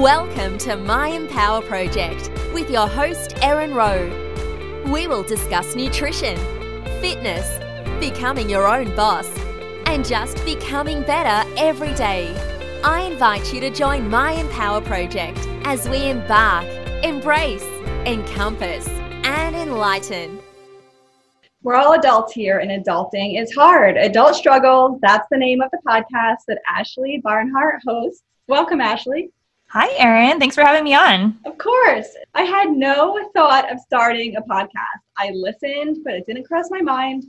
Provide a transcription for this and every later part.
Welcome to My Empower Project with your host, Erin Rowe. We will discuss nutrition, fitness, becoming your own boss, and just becoming better every day. I invite you to join My Empower Project as we embark, embrace, encompass, and enlighten. We're all adults here, and adulting is hard. Adult Struggles, that's the name of the podcast that Ashley Barnhart hosts. Welcome, Ashley. Hi, Erin. Thanks for having me on. Of course. I had no thought of starting a podcast. I listened, but it didn't cross my mind.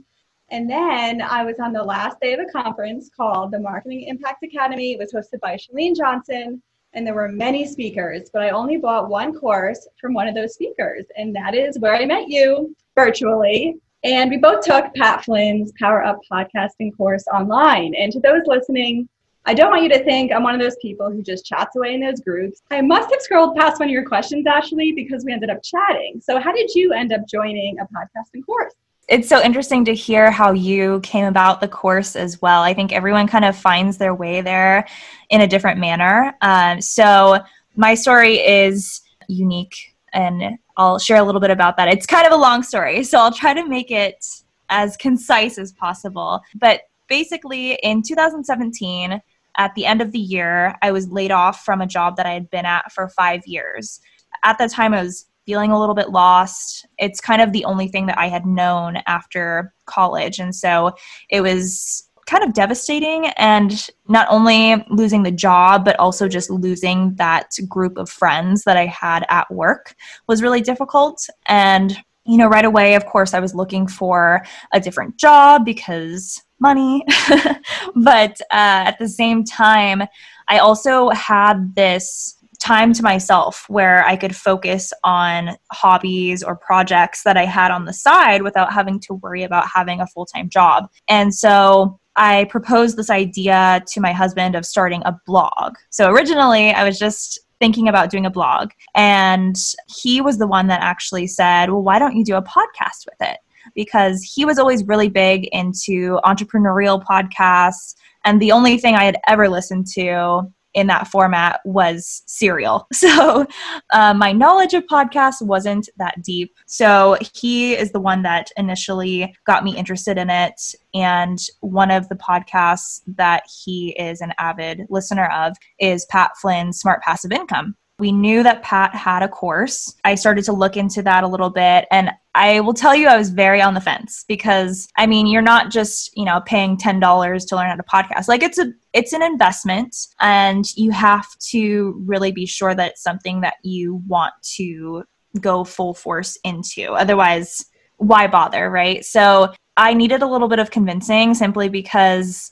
And then I was on the last day of a conference called the Marketing Impact Academy. It was hosted by Chalene Johnson, and there were many speakers, but I only bought one course from one of those speakers, and that is where I met you virtually. And we both took Pat Flynn's Power Up podcasting course online. And to those listening, I don't want you to think I'm one of those people who just chats away in those groups. I must have scrolled past one of your questions, Ashley, because we ended up chatting. So, how did you end up joining a podcasting course? It's so interesting to hear how you came about the course as well. I think everyone kind of finds their way there in a different manner. Um, so, my story is unique and I'll share a little bit about that. It's kind of a long story, so I'll try to make it as concise as possible. But basically, in 2017, at the end of the year, I was laid off from a job that I had been at for five years. At that time, I was feeling a little bit lost. It's kind of the only thing that I had known after college. And so it was kind of devastating and not only losing the job but also just losing that group of friends that I had at work was really difficult and you know right away of course I was looking for a different job because money but uh, at the same time I also had this time to myself where I could focus on hobbies or projects that I had on the side without having to worry about having a full time job. And so I proposed this idea to my husband of starting a blog. So originally, I was just thinking about doing a blog, and he was the one that actually said, Well, why don't you do a podcast with it? Because he was always really big into entrepreneurial podcasts. And the only thing I had ever listened to in that format was Serial. So uh, my knowledge of podcasts wasn't that deep. So he is the one that initially got me interested in it. And one of the podcasts that he is an avid listener of is Pat Flynn's Smart Passive Income. We knew that Pat had a course. I started to look into that a little bit and I will tell you I was very on the fence because I mean you're not just, you know, paying $10 to learn how to podcast. Like it's a it's an investment and you have to really be sure that it's something that you want to go full force into. Otherwise, why bother, right? So I needed a little bit of convincing simply because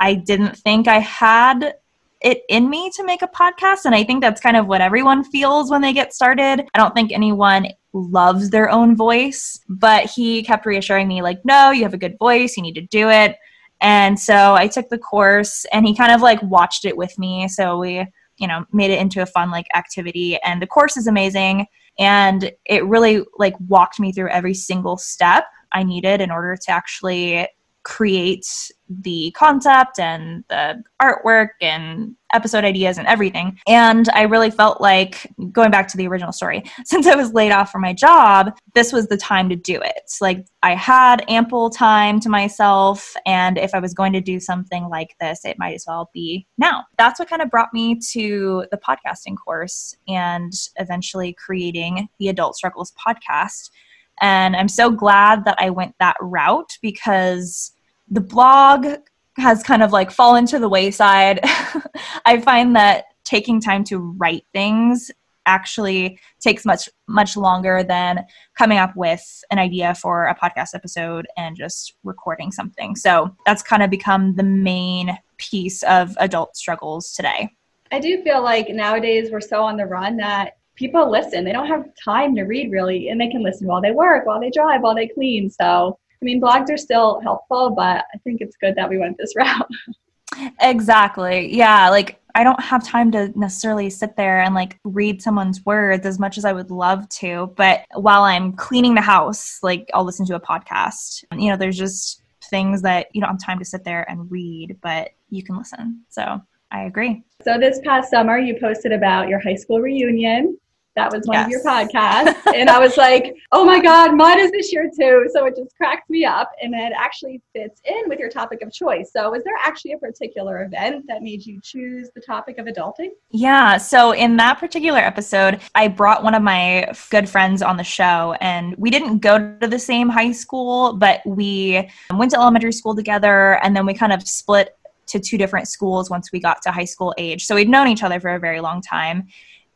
I didn't think I had it in me to make a podcast. And I think that's kind of what everyone feels when they get started. I don't think anyone loves their own voice, but he kept reassuring me, like, no, you have a good voice, you need to do it. And so I took the course and he kind of like watched it with me. So we, you know, made it into a fun like activity. And the course is amazing. And it really like walked me through every single step I needed in order to actually create the concept and the artwork and episode ideas and everything. And I really felt like going back to the original story, since I was laid off from my job, this was the time to do it. Like I had ample time to myself. And if I was going to do something like this, it might as well be now. That's what kind of brought me to the podcasting course and eventually creating the Adult Struggles podcast and I'm so glad that I went that route because the blog has kind of like fallen to the wayside. I find that taking time to write things actually takes much much longer than coming up with an idea for a podcast episode and just recording something. So that's kind of become the main piece of adult struggles today. I do feel like nowadays we're so on the run that people listen. They don't have time to read really, and they can listen while they work, while they drive, while they clean. So, I mean, blogs are still helpful, but I think it's good that we went this route. exactly. Yeah. Like, I don't have time to necessarily sit there and like read someone's words as much as I would love to. But while I'm cleaning the house, like I'll listen to a podcast. You know, there's just things that you don't have time to sit there and read, but you can listen. So I agree. So this past summer, you posted about your high school reunion. That was one yes. of your podcasts. and I was like, oh my God, mine is this year too. So it just cracked me up. And it actually fits in with your topic of choice. So was there actually a particular event that made you choose the topic of adulting? Yeah. So in that particular episode, I brought one of my good friends on the show. And we didn't go to the same high school, but we went to elementary school together. And then we kind of split to two different schools once we got to high school age. So we'd known each other for a very long time.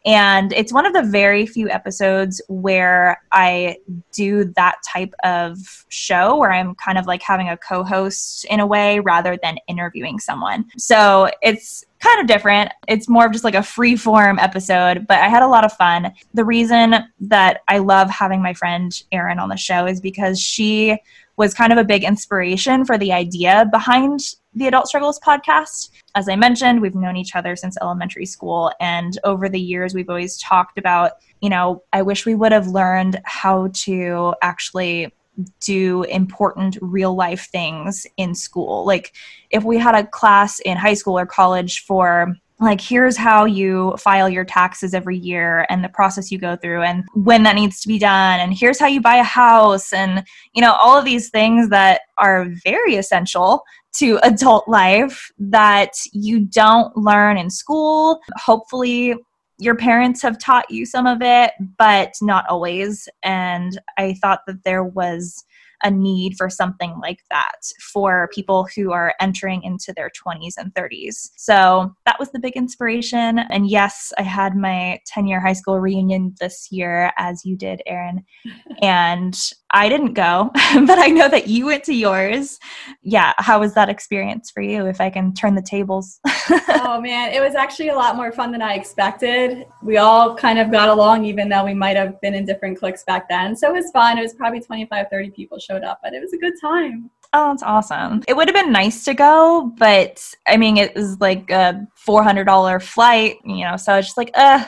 And it's one of the very few episodes where I do that type of show where I'm kind of like having a co host in a way rather than interviewing someone. So it's kind of different. It's more of just like a free form episode, but I had a lot of fun. The reason that I love having my friend Erin on the show is because she was kind of a big inspiration for the idea behind the Adult Struggles podcast. As I mentioned, we've known each other since elementary school. And over the years, we've always talked about, you know, I wish we would have learned how to actually do important real life things in school. Like if we had a class in high school or college for like here's how you file your taxes every year and the process you go through and when that needs to be done and here's how you buy a house and you know all of these things that are very essential to adult life that you don't learn in school. Hopefully, your parents have taught you some of it, but not always. And I thought that there was a need for something like that for people who are entering into their 20s and 30s. So that was the big inspiration. And yes, I had my 10 year high school reunion this year, as you did, Erin. and I didn't go, but I know that you went to yours. Yeah, how was that experience for you? If I can turn the tables. oh man, it was actually a lot more fun than I expected. We all kind of got along, even though we might have been in different cliques back then. So it was fun. It was probably 25, 30 people showed up, but it was a good time. Oh, that's awesome. It would have been nice to go, but I mean, it was like a $400 flight, you know, so I was just like, uh,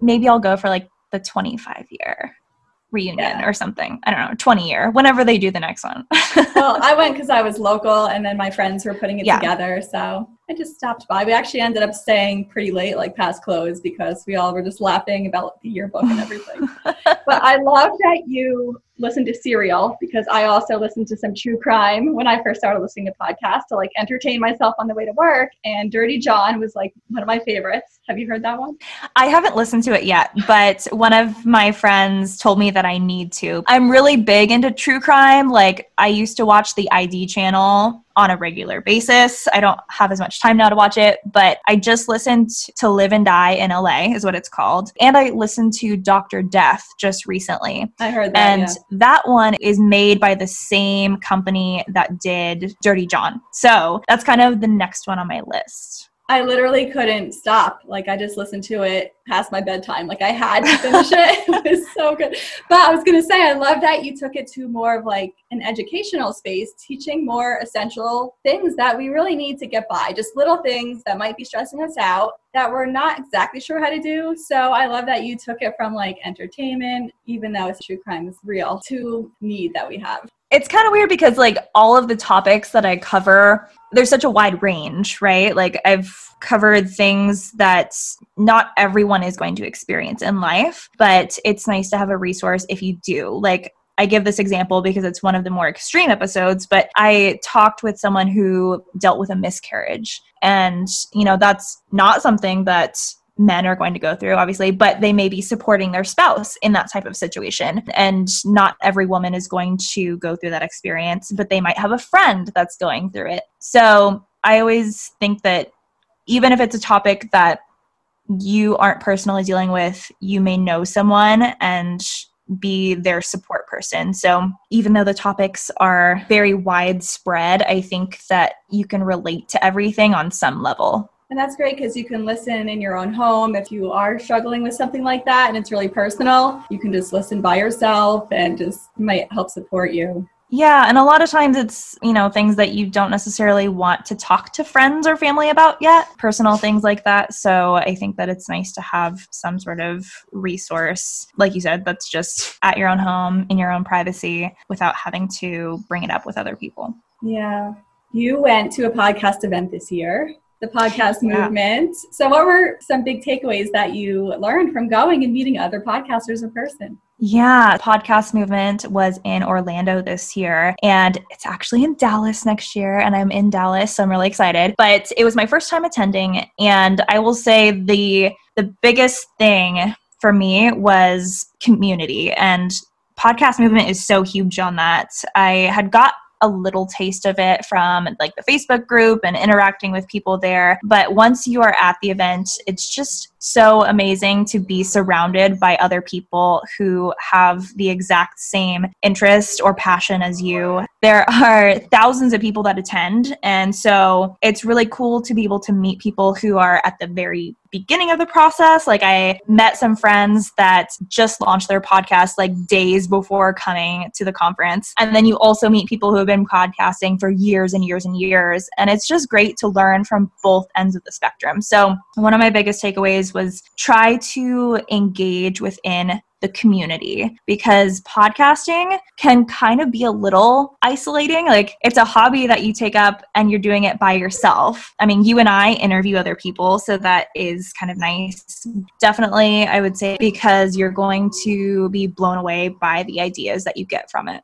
maybe I'll go for like the 25 year reunion yeah. or something. I don't know, 20 year, whenever they do the next one. well, I went because I was local and then my friends were putting it yeah. together. So I just stopped by. We actually ended up staying pretty late, like past close, because we all were just laughing about the yearbook and everything. but I love that you listen to Serial because I also listened to some true crime when I first started listening to podcasts to like entertain myself on the way to work. And Dirty John was like one of my favorites. Have you heard that one? I haven't listened to it yet, but one of my friends told me that I need to. I'm really big into true crime. Like I used to watch the ID channel on a regular basis. I don't have as much time now to watch it, but I just listened to Live and Die in LA, is what it's called. And I listened to Dr. Death just recently. I heard that. And yeah. that one is made by the same company that did Dirty John. So that's kind of the next one on my list. I literally couldn't stop. Like I just listened to it past my bedtime. Like I had to finish it. it was so good. But I was gonna say I love that you took it to more of like an educational space, teaching more essential things that we really need to get by. Just little things that might be stressing us out that we're not exactly sure how to do. So I love that you took it from like entertainment, even though it's true crime is real, to need that we have it's kind of weird because like all of the topics that I cover, there's such a wide range, right? Like I've covered things that not everyone is going to experience in life, but it's nice to have a resource if you do. Like I give this example because it's one of the more extreme episodes, but I talked with someone who dealt with a miscarriage. And, you know, that's not something that men are going to go through, obviously, but they may be supporting their spouse in that type of situation. And not every woman is going to go through that experience, but they might have a friend that's going through it. So I always think that even if it's a topic that you aren't personally dealing with, you may know someone and be their support person. So, even though the topics are very widespread, I think that you can relate to everything on some level. And that's great because you can listen in your own home if you are struggling with something like that and it's really personal. You can just listen by yourself and just might help support you. Yeah, and a lot of times it's, you know, things that you don't necessarily want to talk to friends or family about yet, personal things like that. So I think that it's nice to have some sort of resource, like you said, that's just at your own home, in your own privacy, without having to bring it up with other people. Yeah. You went to a podcast event this year the podcast Yeah. movement. So, what were some big takeaways that you learned from going and meeting other podcasters in person? Yeah, podcast movement was in Orlando this year and it's actually in Dallas next year and I'm in Dallas so I'm really excited. But it was my first time attending and I will say the the biggest thing for me was community and podcast movement is so huge on that. I had got a little taste of it from like the Facebook group and interacting with people there. But once you are at the event, it's just so amazing to be surrounded by other people who have the exact same interest or passion as you. There are thousands of people that attend, and so it's really cool to be able to meet people who are at the very beginning of the process. Like I met some friends that just launched their podcast like days before coming to the conference. And then you also meet people who have been podcasting for years and years and years. And it's just great to learn from both ends of the spectrum. So one of my biggest takeaways was try to engage within the community because podcasting can kind of be a little isolating. Like it's a hobby that you take up and you're doing it by yourself. I mean, you and I interview other people, so that is kind of nice. Definitely, I would say because you're going to be blown away by the ideas that you get from it.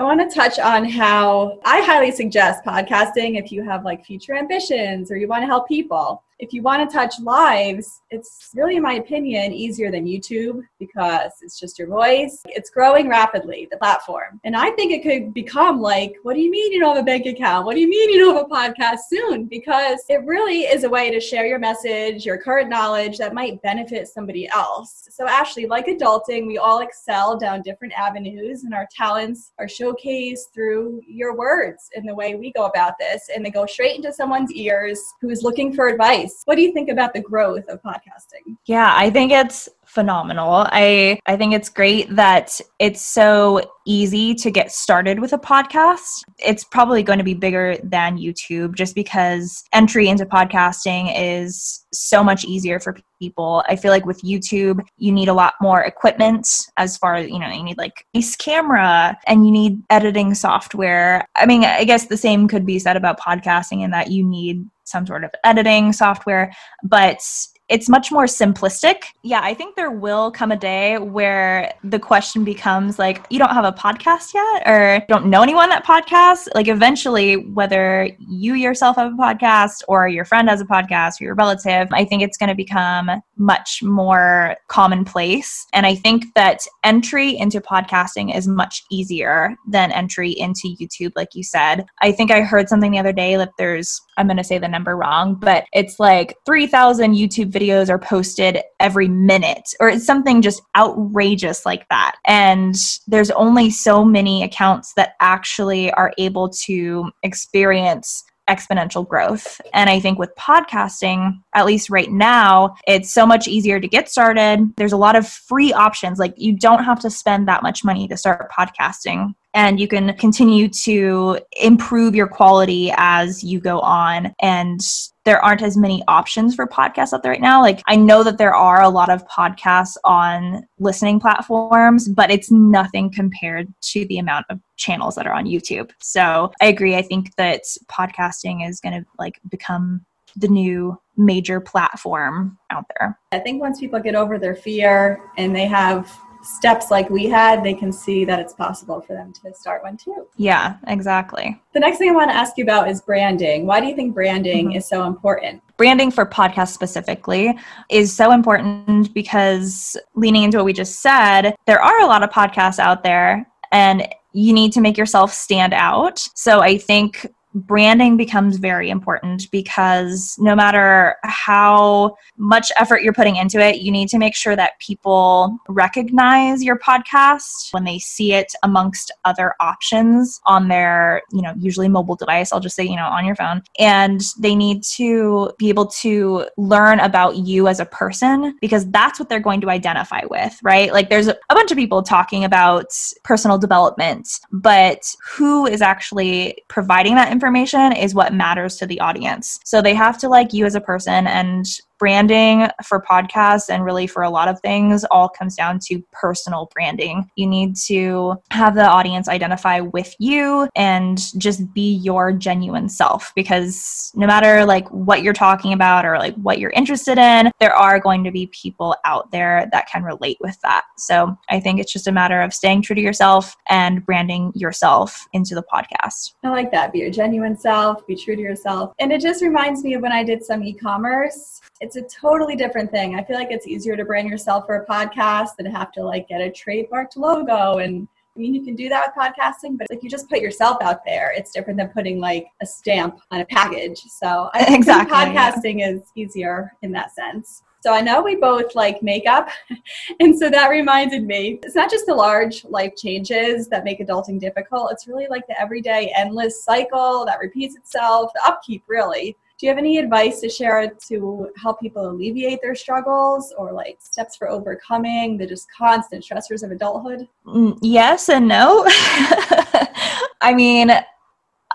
I want to touch on how I highly suggest podcasting if you have like future ambitions or you want to help people. If you want to touch lives, it's really, in my opinion, easier than YouTube because it's just your voice. It's growing rapidly, the platform. And I think it could become like, what do you mean you don't have a bank account? What do you mean you don't have a podcast soon? Because it really is a way to share your message, your current knowledge that might benefit somebody else. So, Ashley, like adulting, we all excel down different avenues and our talents are showcased through your words and the way we go about this. And they go straight into someone's ears who's looking for advice. What do you think about the growth of podcasting? Yeah, I think it's phenomenal. I I think it's great that it's so easy to get started with a podcast. It's probably going to be bigger than YouTube just because entry into podcasting is so much easier for people. I feel like with YouTube, you need a lot more equipment as far as, you know, you need like nice camera and you need editing software. I mean, I guess the same could be said about podcasting in that you need some sort of editing software, but it's much more simplistic. Yeah, I think there will come a day where the question becomes like, you don't have a podcast yet, or don't know anyone that podcasts. Like, eventually, whether you yourself have a podcast, or your friend has a podcast, or your relative, I think it's going to become much more commonplace. And I think that entry into podcasting is much easier than entry into YouTube, like you said. I think I heard something the other day that there's, I'm going to say the number wrong, but it's like 3,000 YouTube videos are posted every minute or it's something just outrageous like that and there's only so many accounts that actually are able to experience exponential growth. And I think with podcasting, at least right now, it's so much easier to get started. There's a lot of free options. Like you don't have to spend that much money to start podcasting. And you can continue to improve your quality as you go on. And there aren't as many options for podcasts out there right now. Like I know that there are a lot of podcasts on listening platforms, but it's nothing compared to the amount of channels that are on YouTube. So I agree. I think that podcasting is going to like become the new major platform out there. I think once people get over their fear and they have steps like we had, they can see that it's possible for them to start one too. Yeah, exactly. The next thing I want to ask you about is branding. Why do you think branding Mhm. is so important? branding for podcasts specifically is so important because leaning into what we just said, there are a lot of podcasts out there and you need to make yourself stand out. So I think branding becomes very important because no matter how much effort you're putting into it, you need to make sure that people recognize your podcast when they see it amongst other options on their, you know, usually mobile device. I'll just say, you know, on your phone. And they need to be able to learn about you as a person because that's what they're going to identify with, right? Like there's a, bunch of people talking about personal development, but who is actually providing that information is what matters to the audience. So they have to like you as a person and branding for podcasts and really for a lot of things all comes down to personal branding. You need to have the audience identify with you and just be your genuine self because no matter like what you're talking about or like what you're interested in, there are going to be people out there that can relate with that. So I think it's just a matter of staying true to yourself and branding yourself into the podcast. I like that. Be your genuine self, be true to yourself. And it just reminds me of when I did some e commerce. It's a totally different thing. I feel like it's easier to brand yourself for a podcast than have to like get a trademarked logo and I mean, you can do that with podcasting, but if you just put yourself out there, it's different than putting like a stamp on a package. So I exactly, podcasting yeah. is easier in that sense. So I know we both like makeup. and so that reminded me it's not just the large life changes that make adulting difficult, it's really like the everyday endless cycle that repeats itself, the upkeep, really. Do you have any advice to share to help people alleviate their struggles or like steps for overcoming the just constant stressors of adulthood? Mm, yes and no. I mean,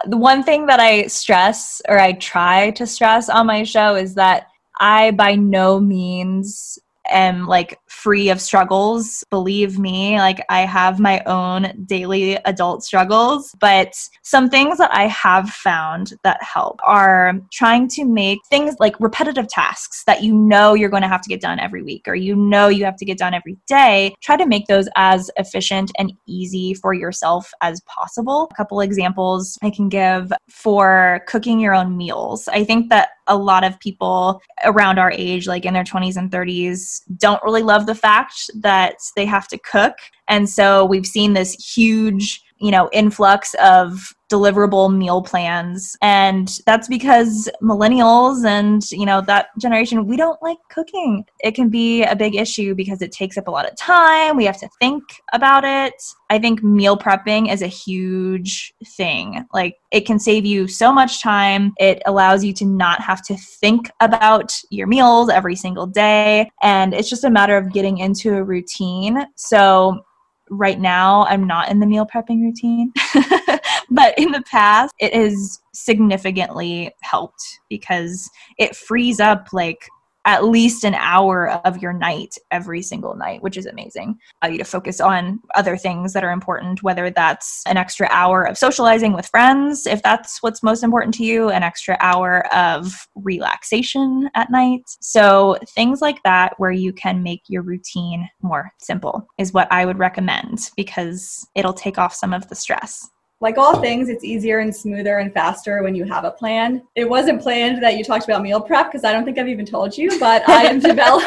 the one thing that I stress or I try to stress on my show is that I by no means am like free of struggles. Believe me, like I have my own daily adult struggles, but some things that I have found that help are trying to make things like repetitive tasks that you know you're going to have to get done every week or you know you have to get done every day. Try to make those as efficient and easy for yourself as possible. A couple examples I can give for cooking your own meals. I think that a lot of people around our age, like in their 20s and 30s, don't really love the fact that they have to cook. And so we've seen this huge, you know, influx of deliverable meal plans. And that's because millennials and you know that generation we don't like cooking. It can be a big issue because it takes up a lot of time. We have to think about it. I think meal prepping is a huge thing. Like it can save you so much time. It allows you to not have to think about your meals every single day. And it's just a matter of getting into a routine. So right now I'm not in the meal prepping routine. but in the past, it has significantly helped because it frees up like at least an hour of your night every single night, which is amazing. Allow you to focus on other things that are important, whether that's an extra hour of socializing with friends, if that's what's most important to you, an extra hour of relaxation at night. So, things like that where you can make your routine more simple is what I would recommend because it'll take off some of the stress like all things, it's easier and smoother and faster when you have a plan. It wasn't planned that you talked about meal prep because I don't think I've even told you, but I am develop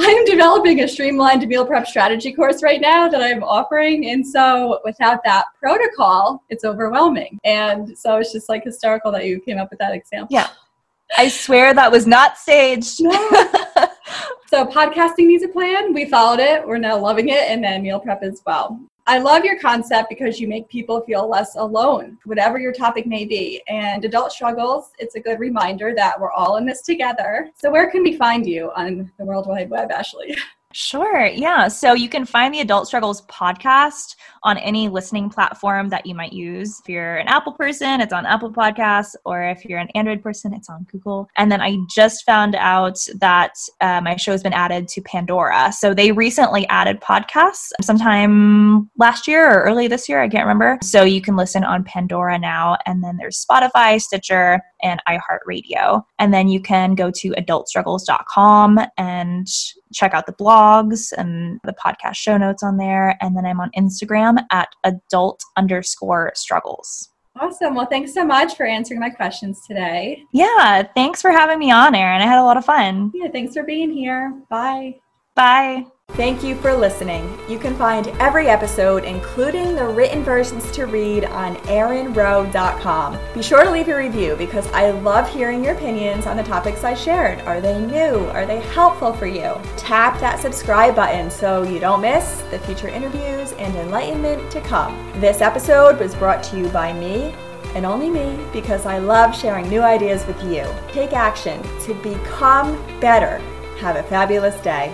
I am developing a streamlined meal prep strategy course right now that I'm offering. And so without that protocol, it's overwhelming. And so it's just like hysterical that you came up with that example. Yeah. I swear that was not staged. No. so podcasting needs a plan. We followed it. We're now loving it. And then meal prep as well. I love your concept because you make people feel less alone, whatever your topic may be. And adult struggles, it's a good reminder that we're all in this together. So, where can we find you on the World Wide Web, Ashley? Sure. Yeah. So you can find the Adult Struggles podcast on any listening platform that you might use. If you're an Apple person, it's on Apple Podcasts, or if you're an Android person, it's on Google. And then I just found out that uh, my show has been added to Pandora. So they recently added podcasts sometime last year or early this year. I can't remember. So you can listen on Pandora now. And then there's Spotify, Stitcher, and iHeartRadio. And then you can go to adultstruggles.com and check out the blogs and the podcast show notes on there. And then I'm on Instagram at adult underscore struggles. Awesome. Well, thanks so much for answering my questions today. Yeah. Thanks for having me on, Erin. I had a lot of fun. Yeah. Thanks for being here. Bye. Bye. Thank you for listening. You can find every episode, including the written versions to read, on erinrowe.com. Be sure to leave a review because I love hearing your opinions on the topics I shared. Are they new? Are they helpful for you? Tap that subscribe button so you don't miss the future interviews and enlightenment to come. This episode was brought to you by me and only me because I love sharing new ideas with you. Take action to become better. Have a fabulous day.